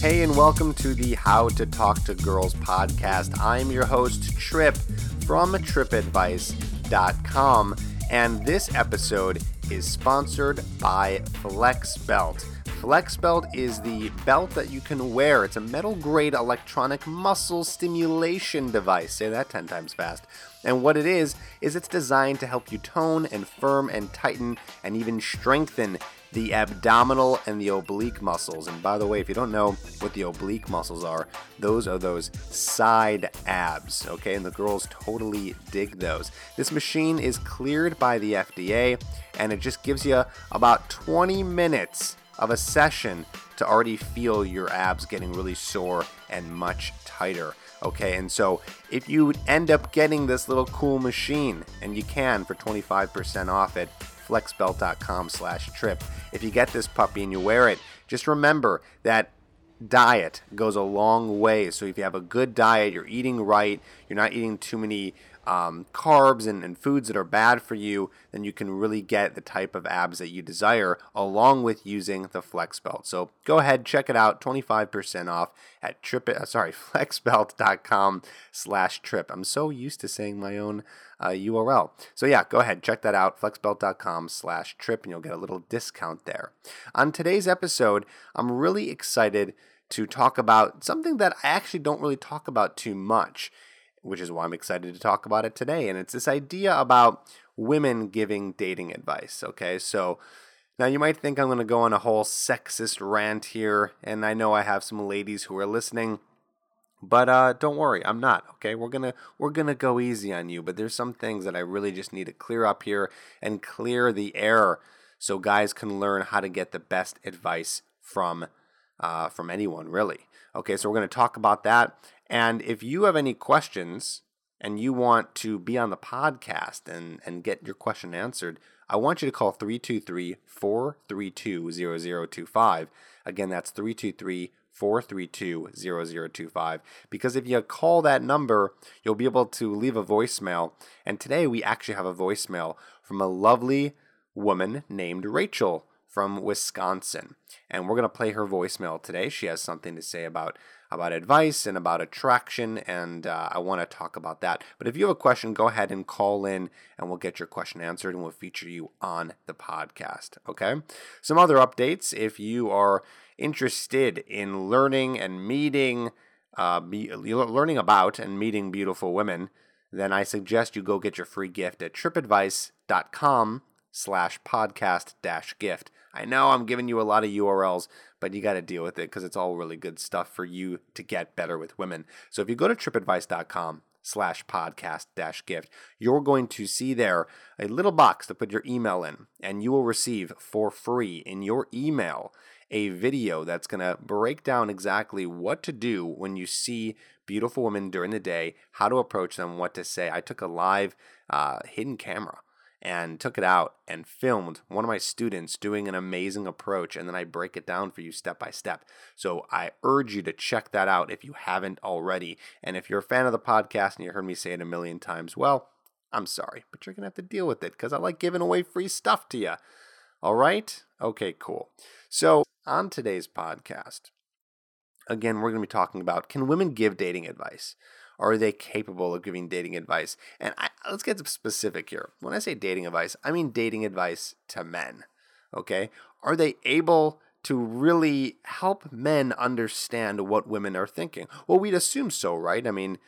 Hey, and welcome to the How to Talk to Girls podcast. I'm your host, Trip from tripadvice.com, and this episode is sponsored by Flex Belt. Flex Belt is the belt that you can wear. It's a metal grade electronic muscle stimulation device. Say that 10 times fast. And what it is, is it's designed to help you tone and firm and tighten and even strengthen the abdominal and the oblique muscles. And by the way, if you don't know what the oblique muscles are, those are those side abs, okay? And the girls totally dig those. This machine is cleared by the FDA and it just gives you about 20 minutes of a session to already feel your abs getting really sore and much tighter. Okay, and so if you end up getting this little cool machine, and you can for 25% off at flexbelt.com slash trip. If you get this puppy and you wear it, just remember that diet goes a long way. So if you have a good diet, you're eating right, you're not eating too many um, carbs and, and foods that are bad for you, then you can really get the type of abs that you desire along with using the Flex Belt. So go ahead, check it out, 25% off at trip, uh, sorry, flexbelt.com slash trip. I'm so used to saying my own uh, URL. So yeah, go ahead, check that out, flexbelt.com slash trip, and you'll get a little discount there. On today's episode, I'm really excited to talk about something that I actually don't really talk about too much which is why I'm excited to talk about it today. And it's this idea about women giving dating advice. Okay, so now you might think I'm going to go on a whole sexist rant here, and I know I have some ladies who are listening. But uh, don't worry, I'm not. Okay, we're gonna we're gonna go easy on you. But there's some things that I really just need to clear up here and clear the air, so guys can learn how to get the best advice from uh, from anyone, really. Okay, so we're gonna talk about that. And if you have any questions and you want to be on the podcast and, and get your question answered, I want you to call 323 432 0025. Again, that's 323 432 0025. Because if you call that number, you'll be able to leave a voicemail. And today we actually have a voicemail from a lovely woman named Rachel from Wisconsin. And we're going to play her voicemail today. She has something to say about about advice and about attraction, and uh, I want to talk about that. But if you have a question, go ahead and call in, and we'll get your question answered, and we'll feature you on the podcast. Okay. Some other updates: if you are interested in learning and meeting, uh, be, learning about and meeting beautiful women, then I suggest you go get your free gift at tripadvice.com slash podcast dash gift. I know I'm giving you a lot of URLs, but you got to deal with it because it's all really good stuff for you to get better with women. So if you go to tripadvice.com slash podcast dash gift, you're going to see there a little box to put your email in, and you will receive for free in your email a video that's going to break down exactly what to do when you see beautiful women during the day, how to approach them, what to say. I took a live uh, hidden camera and took it out and filmed one of my students doing an amazing approach and then I break it down for you step by step. So I urge you to check that out if you haven't already. And if you're a fan of the podcast and you heard me say it a million times, well, I'm sorry, but you're going to have to deal with it because I like giving away free stuff to you. All right? Okay, cool. So on today's podcast, again, we're going to be talking about can women give dating advice? Are they capable of giving dating advice? And I, let's get specific here. When I say dating advice, I mean dating advice to men. Okay? Are they able to really help men understand what women are thinking? Well, we'd assume so, right? I mean,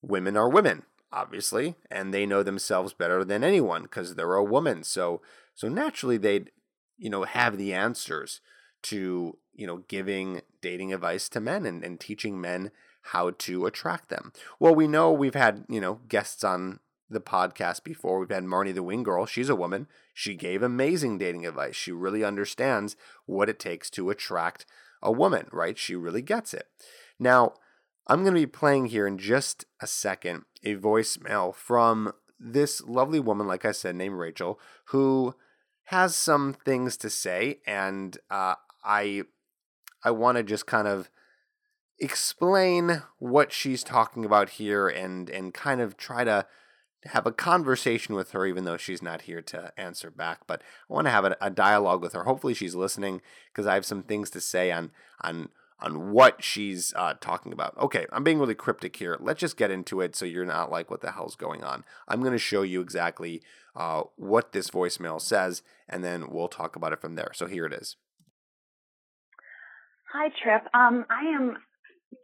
women are women, obviously, and they know themselves better than anyone because they're a woman. So, so naturally, they'd, you know, have the answers to, you know, giving dating advice to men and, and teaching men how to attract them. Well, we know we've had, you know, guests on the podcast before. We've had Marni the Wing Girl. She's a woman. She gave amazing dating advice. She really understands what it takes to attract a woman, right? She really gets it. Now, I'm going to be playing here in just a second a voicemail from this lovely woman, like I said, named Rachel, who has some things to say, and uh, I I want to just kind of explain what she's talking about here and and kind of try to have a conversation with her even though she's not here to answer back. But i want to have a, a dialogue with her. Hopefully she's listening because i have some things to say on on on what she's uh, talking about. Okay i'm being really cryptic here. Let's just get into it so you're not like what the hell's going on? I'm going to show you exactly uh, what this voicemail says and then we'll talk about it from there. So here it is. Hi, Trip. Um, I am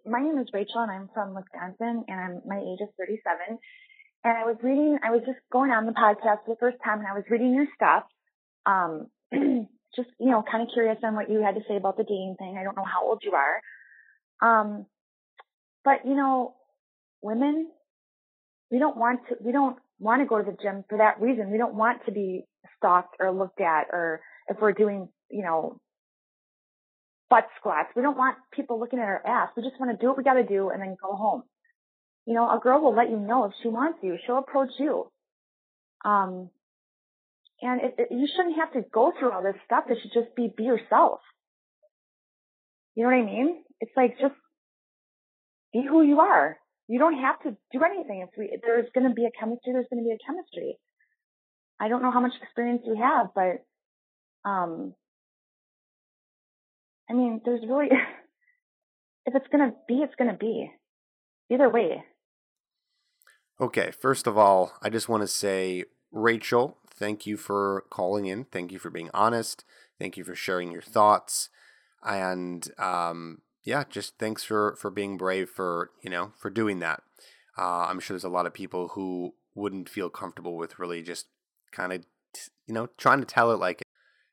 my name is Rachel and I'm from Wisconsin and I'm, my age is 37. And I was reading, I was just going on the podcast for the first time and I was reading your stuff. Um, just, you know, kind of curious on what you had to say about the dating thing. I don't know how old you are. Um, but you know, women, we don't want to, we don't want to go to the gym for that reason. We don't want to be stalked or looked at or if we're doing, you know, butt squats. We don't want people looking at our ass. We just want to do what we got to do and then go home. You know, a girl will let you know if she wants you. She'll approach you. Um, and it, it, you shouldn't have to go through all this stuff. It should just be be yourself. You know what I mean? It's like just be who you are. You don't have to do anything. If we, there's going to be a chemistry, there's going to be a chemistry. I don't know how much experience you have, but um, I mean, there's really, if it's going to be, it's going to be. Either way. Okay, first of all, I just want to say, Rachel, thank you for calling in. Thank you for being honest. Thank you for sharing your thoughts. And um, yeah, just thanks for, for being brave for, you know, for doing that. Uh, I'm sure there's a lot of people who wouldn't feel comfortable with really just kind of, you know, trying to tell it like it.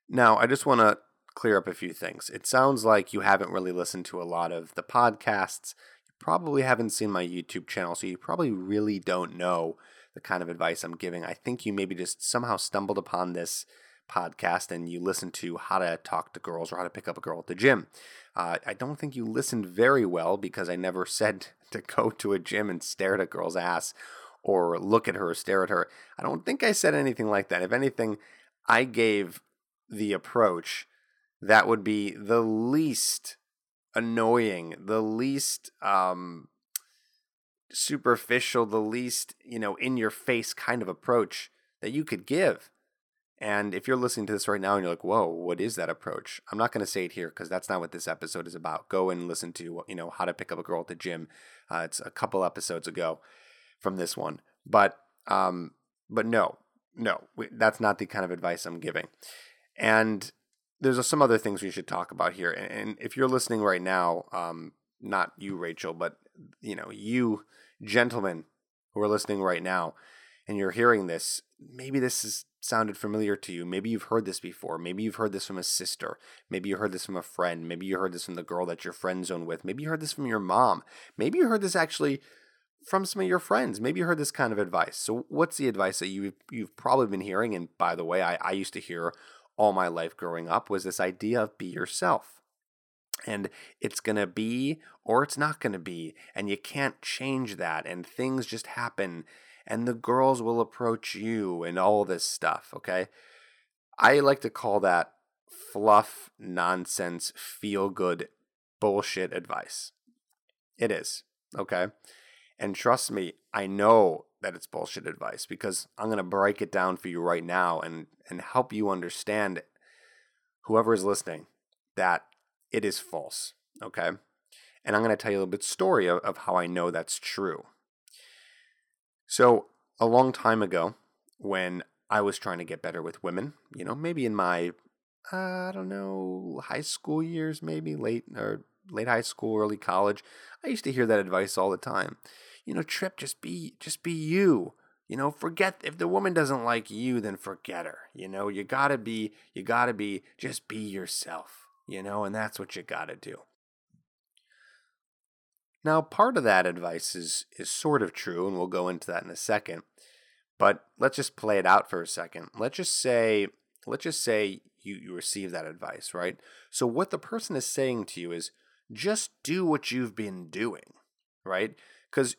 Now, I just want to clear up a few things. It sounds like you haven't really listened to a lot of the podcasts. You probably haven't seen my YouTube channel, so you probably really don't know the kind of advice I'm giving. I think you maybe just somehow stumbled upon this podcast and you listened to how to talk to girls or how to pick up a girl at the gym. Uh, I don't think you listened very well because I never said to go to a gym and stare at a girl's ass or look at her or stare at her. I don't think I said anything like that. If anything, I gave the approach that would be the least annoying, the least um, superficial, the least, you know, in your face kind of approach that you could give. And if you're listening to this right now and you're like, whoa, what is that approach? I'm not going to say it here because that's not what this episode is about. Go and listen to, you know, how to pick up a girl at the gym. Uh, it's a couple episodes ago from this one. But, um, but no, no, that's not the kind of advice I'm giving. And there's some other things we should talk about here. And if you're listening right now, um, not you, Rachel, but you know, you gentlemen who are listening right now, and you're hearing this, maybe this has sounded familiar to you. Maybe you've heard this before. Maybe you've heard this from a sister. Maybe you heard this from a friend. Maybe you heard this from the girl that you're friend zone with. Maybe you heard this from your mom. Maybe you heard this actually from some of your friends. Maybe you heard this kind of advice. So, what's the advice that you've you've probably been hearing? And by the way, I, I used to hear all my life growing up was this idea of be yourself. And it's going to be or it's not going to be. And you can't change that. And things just happen. And the girls will approach you and all this stuff. Okay. I like to call that fluff, nonsense, feel good bullshit advice. It is. Okay. And trust me, I know that it's bullshit advice because I'm going to break it down for you right now and and help you understand whoever is listening that it is false, okay? And I'm going to tell you a little bit story of, of how I know that's true. So, a long time ago when I was trying to get better with women, you know, maybe in my I don't know, high school years maybe, late or late high school, early college, I used to hear that advice all the time you know, Trip, just be just be you. You know, forget if the woman doesn't like you, then forget her. You know, you gotta be, you gotta be, just be yourself. You know, and that's what you gotta do. Now, part of that advice is is sort of true, and we'll go into that in a second. But let's just play it out for a second. Let's just say, let's just say you, you receive that advice, right? So what the person is saying to you is just do what you've been doing, right? Because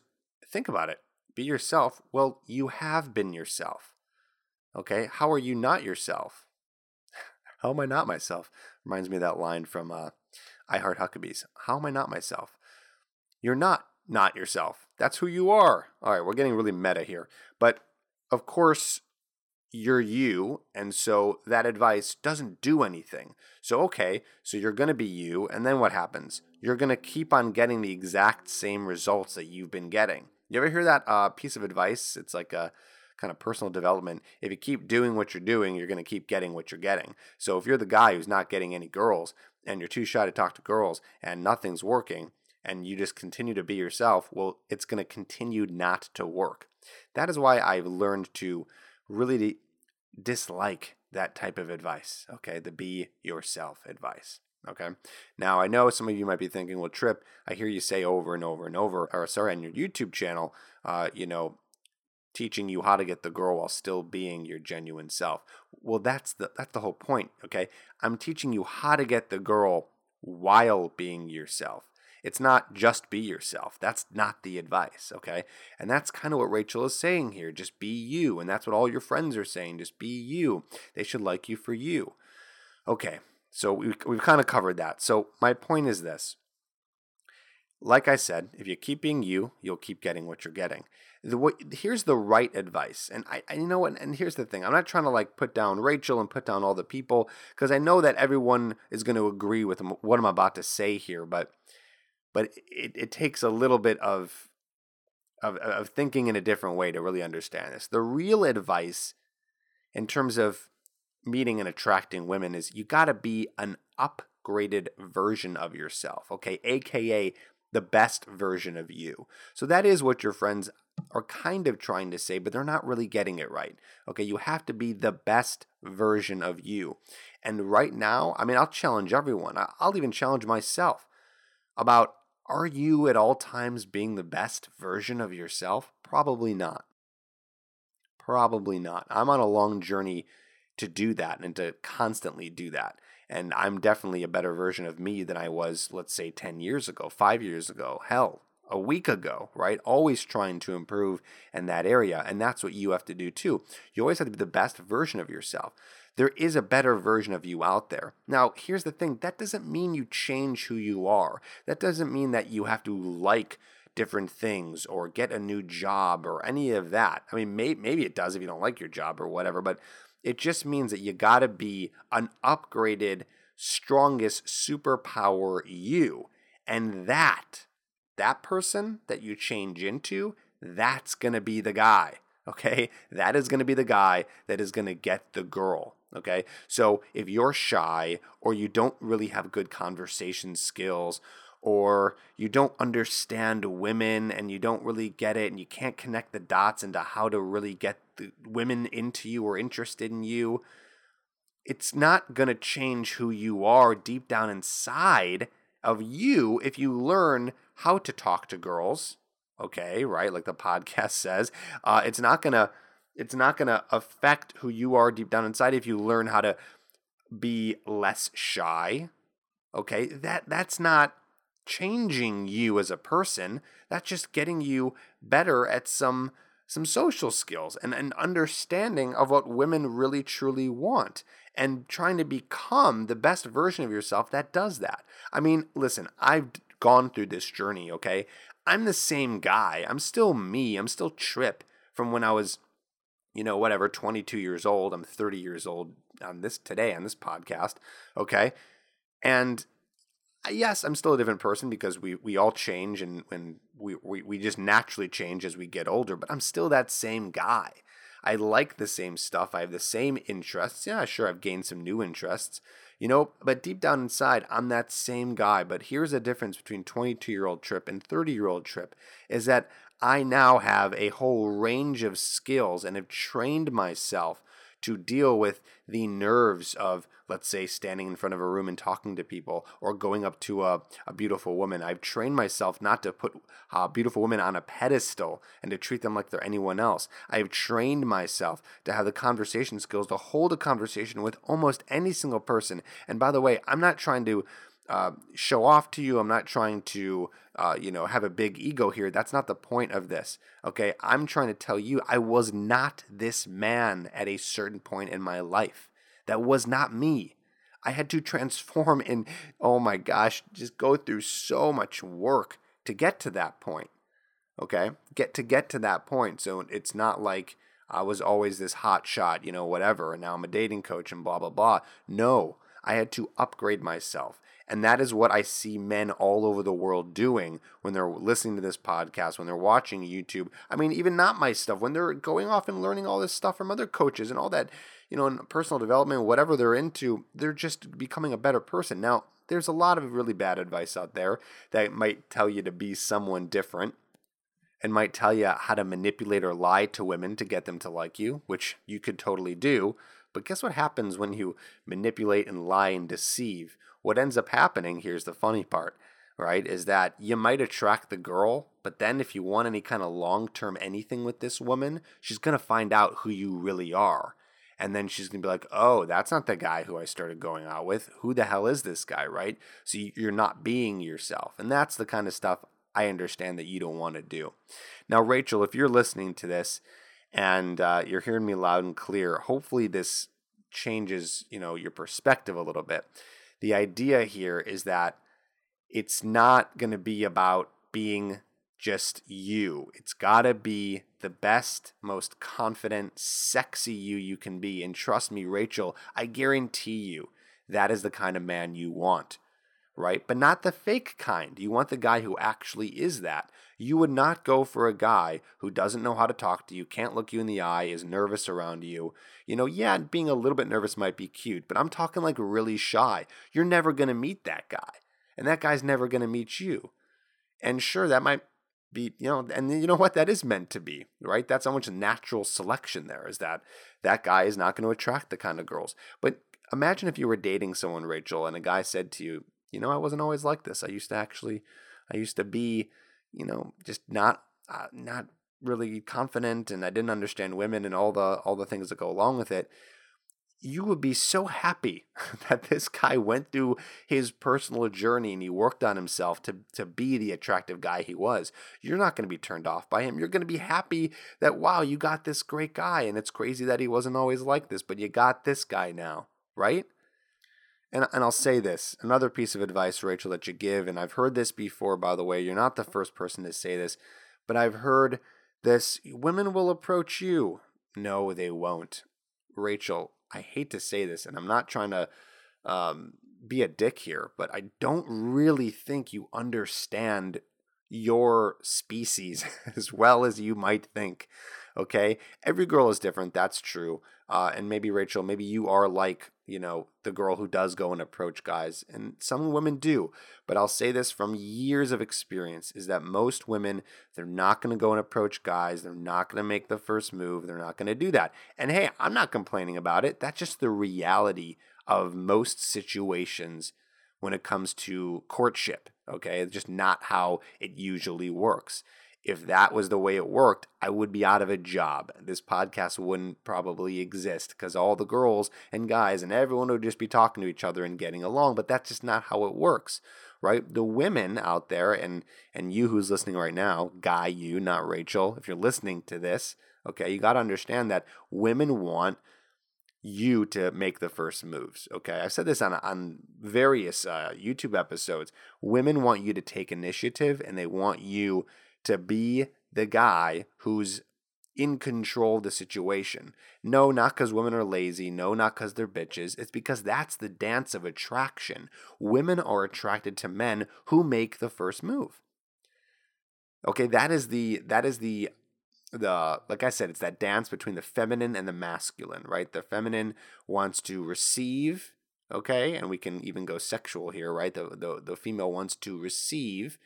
think about it. Be yourself. Well, you have been yourself. Okay. How are you not yourself? How am I not myself? Reminds me of that line from uh, I Heart Huckabees. How am I not myself? You're not not yourself. That's who you are. All right, we're getting really meta here. But of course, you're you. And so that advice doesn't do anything. So, okay, so you're going to be you. And then what happens? You're going to keep on getting the exact same results that you've been getting. You ever hear that uh, piece of advice? It's like a kind of personal development. If you keep doing what you're doing, you're going to keep getting what you're getting. So if you're the guy who's not getting any girls and you're too shy to talk to girls and nothing's working and you just continue to be yourself, well, it's going to continue not to work. That is why I've learned to really dislike that type of advice, okay? The be yourself advice. Okay. Now I know some of you might be thinking, well, Trip, I hear you say over and over and over, or sorry, on your YouTube channel, uh, you know, teaching you how to get the girl while still being your genuine self. Well, that's the that's the whole point. Okay. I'm teaching you how to get the girl while being yourself. It's not just be yourself. That's not the advice, okay? And that's kind of what Rachel is saying here. Just be you. And that's what all your friends are saying. Just be you. They should like you for you. Okay, so we've, we've kind of covered that. So my point is this. Like I said, if you keep being you, you'll keep getting what you're getting. The way, here's the right advice, and I, I you know, and, and here's the thing. I'm not trying to like put down Rachel and put down all the people because I know that everyone is going to agree with what I'm about to say here. But but it, it takes a little bit of, of of thinking in a different way to really understand this. The real advice in terms of meeting and attracting women is you got to be an upgraded version of yourself, okay? AKA the best version of you. So that is what your friends are kind of trying to say, but they're not really getting it right. Okay, you have to be the best version of you. And right now, I mean, I'll challenge everyone. I'll even challenge myself about are you at all times being the best version of yourself? Probably not. Probably not. I'm on a long journey to do that and to constantly do that. And I'm definitely a better version of me than I was, let's say, 10 years ago, five years ago, hell, a week ago, right? Always trying to improve in that area. And that's what you have to do too. You always have to be the best version of yourself. There is a better version of you out there. Now, here's the thing that doesn't mean you change who you are. That doesn't mean that you have to like different things or get a new job or any of that. I mean, may, maybe it does if you don't like your job or whatever, but it just means that you got to be an upgraded, strongest superpower you. And that, that person that you change into, that's going to be the guy. Okay. That is going to be the guy that is going to get the girl. Okay. So if you're shy or you don't really have good conversation skills or you don't understand women and you don't really get it and you can't connect the dots into how to really get the women into you or interested in you, it's not going to change who you are deep down inside of you if you learn how to talk to girls. Okay, right? Like the podcast says, uh, it's not going to it's not going to affect who you are deep down inside if you learn how to be less shy. Okay? That that's not changing you as a person. That's just getting you better at some some social skills and an understanding of what women really truly want and trying to become the best version of yourself that does that. I mean, listen, I've gone through this journey, okay? I'm the same guy. I'm still me. I'm still Trip from when I was you know, whatever, 22 years old. I'm 30 years old on this today on this podcast. Okay. And yes, I'm still a different person because we, we all change and, and we, we, we just naturally change as we get older, but I'm still that same guy. I like the same stuff. I have the same interests. Yeah, sure, I've gained some new interests, you know, but deep down inside, I'm that same guy. But here's the difference between 22 year old Trip and 30 year old Trip is that I now have a whole range of skills and have trained myself to deal with the nerves of let's say standing in front of a room and talking to people or going up to a, a beautiful woman. I've trained myself not to put a beautiful women on a pedestal and to treat them like they're anyone else. I've trained myself to have the conversation skills to hold a conversation with almost any single person. And by the way, I'm not trying to uh, show off to you. I'm not trying to, uh, you know, have a big ego here. That's not the point of this. Okay. I'm trying to tell you I was not this man at a certain point in my life. That was not me. I had to transform and, oh my gosh, just go through so much work to get to that point. Okay. Get to get to that point. So it's not like, I was always this hot shot, you know, whatever, and now I'm a dating coach and blah, blah, blah. No, I had to upgrade myself. And that is what I see men all over the world doing when they're listening to this podcast, when they're watching YouTube. I mean, even not my stuff, when they're going off and learning all this stuff from other coaches and all that, you know, in personal development, whatever they're into, they're just becoming a better person. Now, there's a lot of really bad advice out there that might tell you to be someone different and might tell you how to manipulate or lie to women to get them to like you, which you could totally do. But guess what happens when you manipulate and lie and deceive? What ends up happening, here's the funny part, right, is that you might attract the girl, but then if you want any kind of long term anything with this woman, she's going to find out who you really are. And then she's going to be like, oh, that's not the guy who I started going out with. Who the hell is this guy, right? So you're not being yourself. And that's the kind of stuff I understand that you don't want to do. Now, Rachel, if you're listening to this and uh, you're hearing me loud and clear, hopefully this changes, you know, your perspective a little bit the idea here is that it's not going to be about being just you. It's got to be the best, most confident, sexy you you can be. And trust me, Rachel, I guarantee you that is the kind of man you want right? But not the fake kind. You want the guy who actually is that. You would not go for a guy who doesn't know how to talk to you, can't look you in the eye, is nervous around you. You know, yeah, being a little bit nervous might be cute, but I'm talking like really shy. You're never going to meet that guy. And that guy's never going to meet you. And sure, that might be, you know, and you know what? That is meant to be, right? That's how much natural selection there is that that guy is not going to attract the kind of girls. But imagine if you were dating someone, Rachel, and a guy said to you, you know, I wasn't always like this. I used to actually, I used to be, you know, just not, uh, not really confident, and I didn't understand women and all the all the things that go along with it. You would be so happy that this guy went through his personal journey and he worked on himself to, to be the attractive guy he was. You're not going to be turned off by him. You're going to be happy that, wow, you got this great guy. And it's crazy that he wasn't always like this, but you got this guy now, right? And, and I'll say this another piece of advice, Rachel, that you give, and I've heard this before, by the way. You're not the first person to say this, but I've heard this women will approach you. No, they won't. Rachel, I hate to say this, and I'm not trying to um, be a dick here, but I don't really think you understand your species as well as you might think. Okay? Every girl is different. That's true. Uh, and maybe, Rachel, maybe you are like, you know, the girl who does go and approach guys. And some women do. But I'll say this from years of experience is that most women, they're not going to go and approach guys. They're not going to make the first move. They're not going to do that. And hey, I'm not complaining about it. That's just the reality of most situations when it comes to courtship. Okay. It's just not how it usually works if that was the way it worked, I would be out of a job. This podcast wouldn't probably exist because all the girls and guys and everyone would just be talking to each other and getting along, but that's just not how it works. Right? The women out there and and you who's listening right now, guy you, not Rachel, if you're listening to this, okay, you got to understand that women want you to make the first moves. Okay, I've said this on on various uh, YouTube episodes. Women want you to take initiative, and they want you to be the guy who's in control of the situation. No, not because women are lazy. No, not because they're bitches. It's because that's the dance of attraction. Women are attracted to men who make the first move. Okay, that is the that is the the like I said, it's that dance between the feminine and the masculine, right? The feminine wants to receive, okay, and we can even go sexual here, right? The the the female wants to receive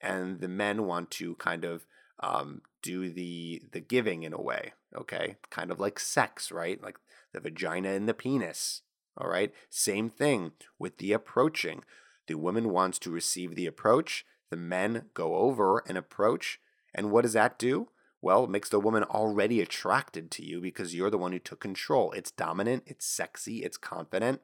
and the men want to kind of um, do the the giving in a way okay kind of like sex right like the vagina and the penis All right. Same thing with the approaching. The woman wants to receive the approach. The men go over and approach. And what does that do? Well, it makes the woman already attracted to you because you're the one who took control. It's dominant, it's sexy, it's confident.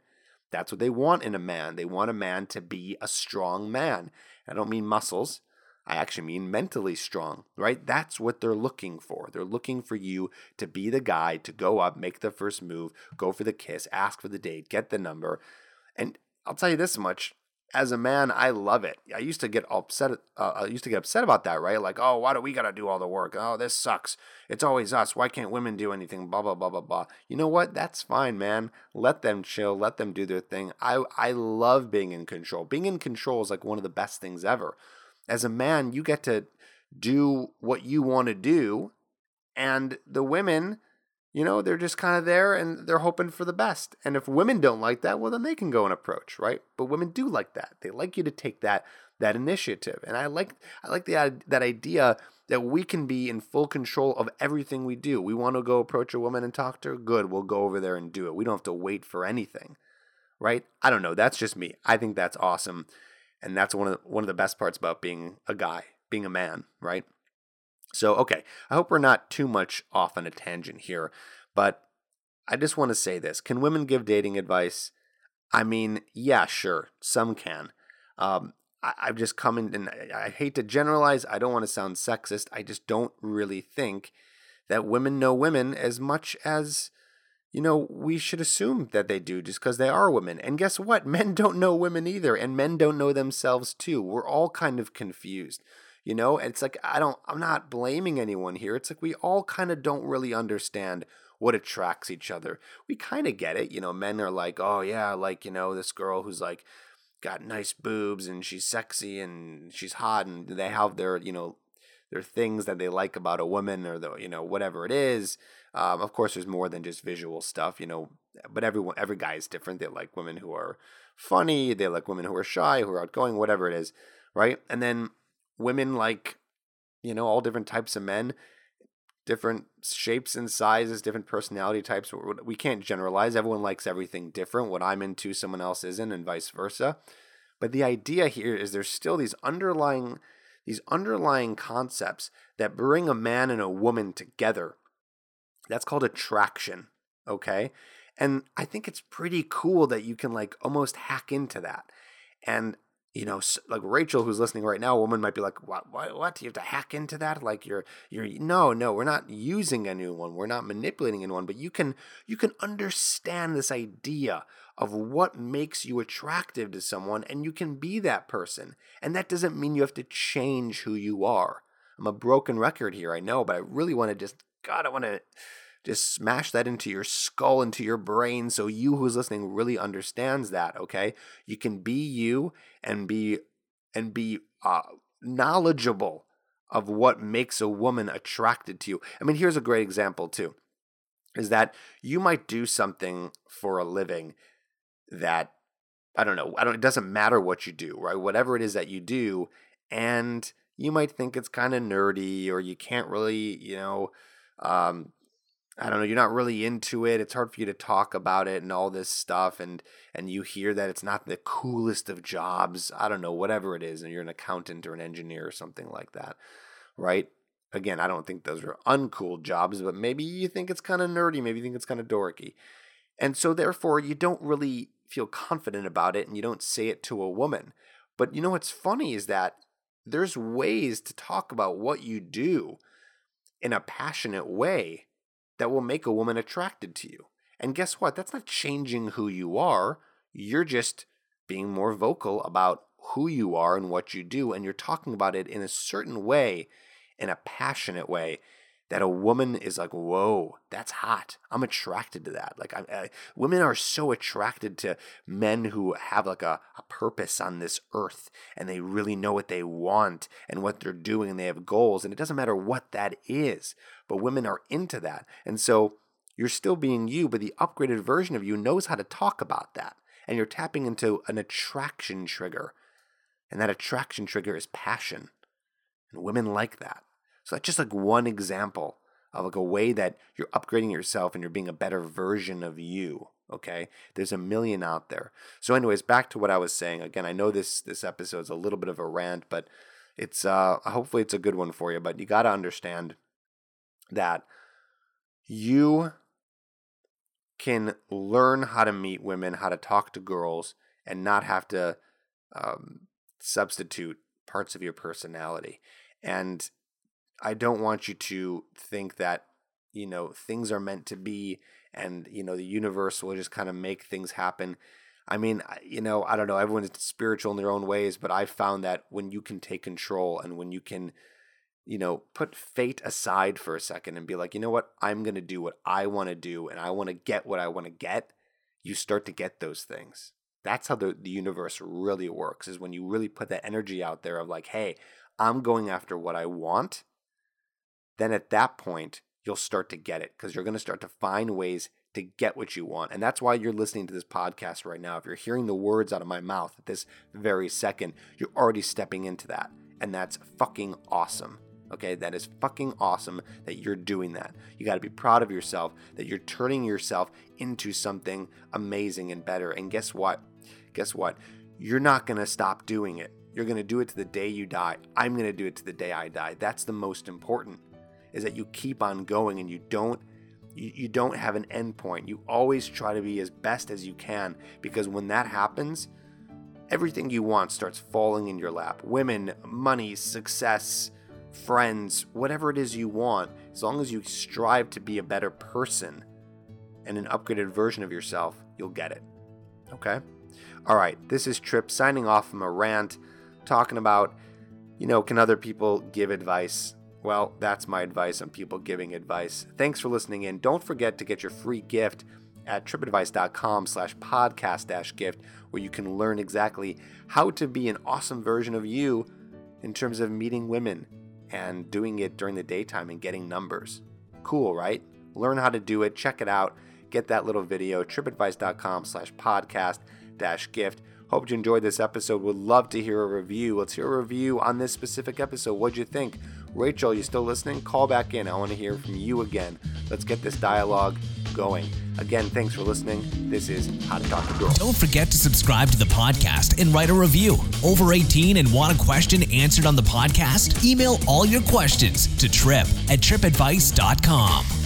That's what they want in a man. They want a man to be a strong man. I don't mean muscles. I actually mean mentally strong, right? That's what they're looking for. They're looking for you to be the guy to go up, make the first move, go for the kiss, ask for the date, get the number. And I'll tell you this much as a man, I love it. I used to get upset. Uh, I used to get upset about that, right? Like, oh, why do we got to do all the work? Oh, this sucks. It's always us. Why can't women do anything? Blah blah blah blah blah. You know what? That's fine, man. Let them chill. Let them do their thing. I I love being in control. Being in control is like one of the best things ever. As a man, you get to do what you want to do, and the women you know, they're just kind of there and they're hoping for the best. And if women don't like that, well, then they can go and approach, right? But women do like that. They like you to take that that initiative. And I like I like the that idea that we can be in full control of everything we do. We want to go approach a woman and talk to her. Good, we'll go over there and do it. We don't have to wait for anything, right? I don't know. That's just me. I think that's awesome, and that's one of the, one of the best parts about being a guy, being a man, right? So, okay, I hope we're not too much off on a tangent here, but I just want to say this. Can women give dating advice? I mean, yeah, sure, some can. Um, I, I've just come in, and I, I hate to generalize. I don't want to sound sexist. I just don't really think that women know women as much as you know, we should assume that they do just because they are women. And guess what? Men don't know women either, and men don't know themselves too. We're all kind of confused you know and it's like i don't i'm not blaming anyone here. It's like we all kind of don't really understand what attracts each other. We kind of get it you know men are like oh yeah like you know this girl who's like got nice boobs and she's sexy and she's hot and they have their you know their things that they like about a woman or the you know whatever it is. Um, of course there's more than just visual stuff you know but everyone every guy is different. They like women who are funny they like women who are shy who are outgoing whatever it is right? And then women like, you know, all different types of men, different shapes and sizes, different personality types. We can't generalize. Everyone likes everything different. What I'm into, someone else isn't, and vice versa. But the idea here is there's still these underlying these underlying concepts that bring a man and a woman together. That's called attraction, okay? And I think it's pretty cool that you can like almost hack into that. And you know, like Rachel, who's listening right now, a woman might be like, "What? What? What? You have to hack into that? Like you're, you're no, no. We're not using a new one. We're not manipulating anyone. But you can, you can understand this idea of what makes you attractive to someone, and you can be that person. And that doesn't mean you have to change who you are. I'm a broken record here, I know, but I really want to just, God, I want to just smash that into your skull, into your brain, so you who's listening really understands that. Okay, you can be you and be and be uh, knowledgeable of what makes a woman attracted to you. I mean, here's a great example too, is that you might do something for a living that I don't know. I don't. It doesn't matter what you do, right? Whatever it is that you do, and you might think it's kind of nerdy, or you can't really, you know, um, I don't know, you're not really into it. It's hard for you to talk about it and all this stuff and and you hear that it's not the coolest of jobs. I don't know, whatever it is, and you're an accountant or an engineer or something like that. Right? Again, I don't think those are uncool jobs, but maybe you think it's kind of nerdy, maybe you think it's kind of dorky. And so therefore you don't really feel confident about it and you don't say it to a woman. But you know what's funny is that there's ways to talk about what you do in a passionate way that will make a woman attracted to you. And guess what? That's not changing who you are. You're just being more vocal about who you are and what you do. And you're talking about it in a certain way, in a passionate way, that a woman is like, whoa, that's hot. I'm attracted to that. Like, I, I, eh, women are so attracted to men who have like a, a purpose on this earth and they really know what they want and what they're doing and they have goals. And it doesn't matter what that is but women are into that. And so you're still being you, but the upgraded version of you knows how to talk about that. And you're tapping into an attraction trigger. And that attraction trigger is passion. And women like that. So that's just like one example of like a way that you're upgrading yourself and you're being a better version of you. Okay, there's a million out there. So, anyways, back to what I was saying. Again, I know this this episode's a little bit of a rant, but it's uh hopefully it's a good one for you. But you got to understand that you can learn how to meet women, how to talk to girls, and not have to um, substitute parts of your personality. And I don't want you to think that, you know, things are meant to be and, you know, the universe will just kind of make things happen. I mean, you know, I don't know, everyone's spiritual in their own ways, but I've found that when you can take control and when you can, you know, put fate aside for a second and be like, you know what, I'm going to do what I want to do and I want to get what I want to get, you start to get those things. That's how the, the universe really works, is when you really put that energy out there of like, hey, I'm going after what I want. Then at that point, you'll start to get it because you're going to start to find ways to get what you want. And that's why you're listening to this podcast right now. If you're hearing the words out of my mouth at this very second, you're already stepping into that. And that's fucking awesome. Okay, that is fucking awesome that you're doing that. You got to be proud of yourself that you're turning yourself into something amazing and better. And guess what? Guess what? You're not going to stop doing it. You're going to do it to the day you die. I'm going to do it to the day I die. That's the most important is that you keep on going and you don't you, you don't have an end point. You always try to be as best as you can because when that happens, everything you want starts falling in your lap. Women, money, success, friends, whatever it is you want, as long as you strive to be a better person and an upgraded version of yourself, you'll get it. Okay? All right, this is Trip signing off from a rant talking about, you know, can other people give advice? Well, that's my advice on people giving advice. Thanks for listening in. Don't forget to get your free gift at tripadvice.com slash podcast dash gift, where you can learn exactly how to be an awesome version of you in terms of meeting women and doing it during the daytime and getting numbers. Cool, right? Learn how to do it. Check it out. Get that little video, tripadvice.com slash podcast dash gift. Hope you enjoyed this episode. Would love to hear a review. Let's hear a review on this specific episode. What'd you think? Rachel, you still listening? Call back in. I want to hear from you again. Let's get this dialogue going. Again, thanks for listening. This is How to Talk to Girls. Don't forget to subscribe to the podcast and write a review. Over 18 and want a question answered on the podcast? Email all your questions to trip at tripadvice.com.